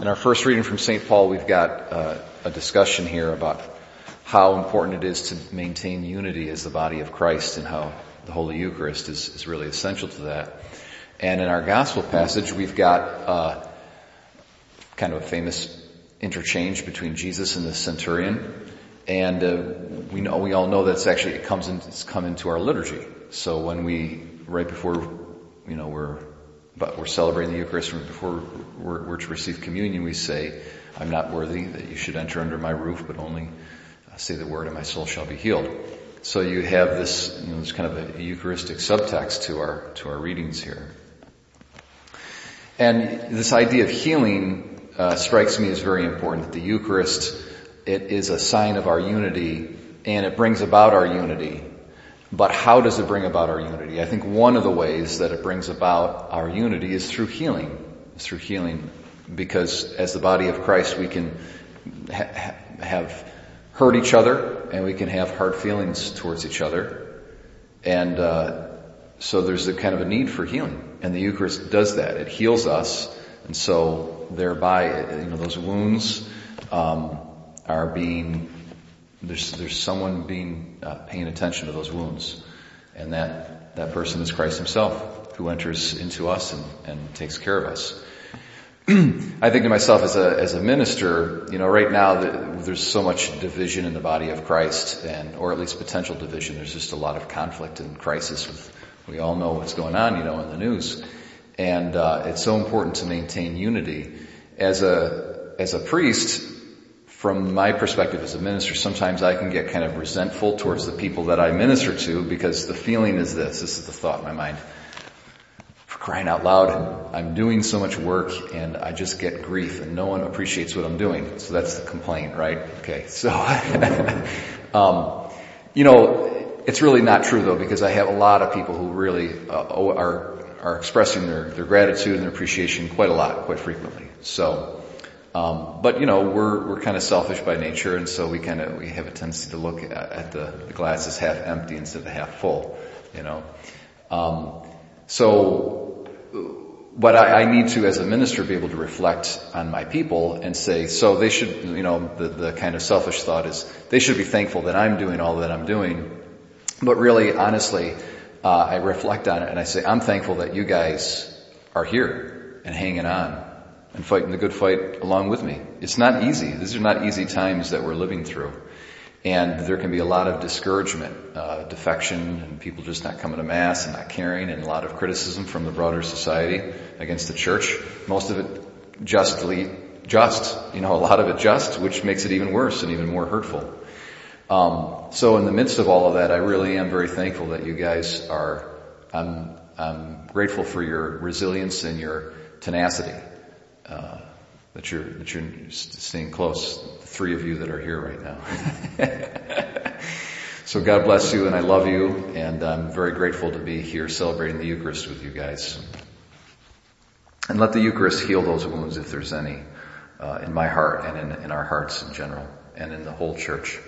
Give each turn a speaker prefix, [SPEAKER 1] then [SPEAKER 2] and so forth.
[SPEAKER 1] In our first reading from St. Paul, we've got uh, a discussion here about how important it is to maintain unity as the body of Christ and how the Holy Eucharist is, is really essential to that. And in our gospel passage, we've got uh, kind of a famous interchange between Jesus and the centurion. And uh, we know we all know that's actually it comes in, it's come into our liturgy. So when we right before you know we're but we're celebrating the Eucharist before we're, we're, to receive communion, we say, I'm not worthy that you should enter under my roof, but only uh, say the word and my soul shall be healed. So you have this, you know, this kind of a Eucharistic subtext to our, to our readings here. And this idea of healing uh, strikes me as very important. The Eucharist, it is a sign of our unity, and it brings about our unity. But how does it bring about our unity? I think one of the ways that it brings about our unity is through healing. Is through healing. Because as the body of Christ, we can ha- have hurt each other and we can have hard feelings towards each other. And, uh, so there's a kind of a need for healing. And the Eucharist does that. It heals us. And so thereby, you know, those wounds, um, are being there's, there's someone being, uh, paying attention to those wounds. And that, that person is Christ himself who enters into us and, and takes care of us. I think to myself as a, as a minister, you know, right now there's so much division in the body of Christ and, or at least potential division. There's just a lot of conflict and crisis with, we all know what's going on, you know, in the news. And, uh, it's so important to maintain unity. As a, as a priest, from my perspective as a minister, sometimes I can get kind of resentful towards the people that I minister to because the feeling is this, this is the thought in my mind. For crying out loud, I'm doing so much work and I just get grief and no one appreciates what I'm doing. So that's the complaint, right? Okay, so, um, you know, it's really not true though because I have a lot of people who really uh, are, are expressing their, their gratitude and their appreciation quite a lot, quite frequently. So, um, but you know, we're we're kind of selfish by nature, and so we kind of we have a tendency to look at, at the, the, glass as half empty instead of half full. You know, um, so but I, I, need to, as a minister, be able to reflect on my people and say, so they should, you know, the, the kind of selfish thought is they should be thankful that I'm doing all that I'm doing. But really, honestly, uh, I reflect on it and I say, I'm thankful that you guys are here and hanging on and fighting the good fight along with me. It's not easy. These are not easy times that we're living through. And there can be a lot of discouragement, uh, defection, and people just not coming to mass and not caring, and a lot of criticism from the broader society against the church. Most of it justly just, you know, a lot of it just, which makes it even worse and even more hurtful. Um, so in the midst of all of that, I really am very thankful that you guys are. I'm, I'm grateful for your resilience and your tenacity uh, that you're that you're staying close. The three of you that are here right now. so God bless you, and I love you, and I'm very grateful to be here celebrating the Eucharist with you guys. And let the Eucharist heal those wounds if there's any uh, in my heart and in, in our hearts in general, and in the whole church.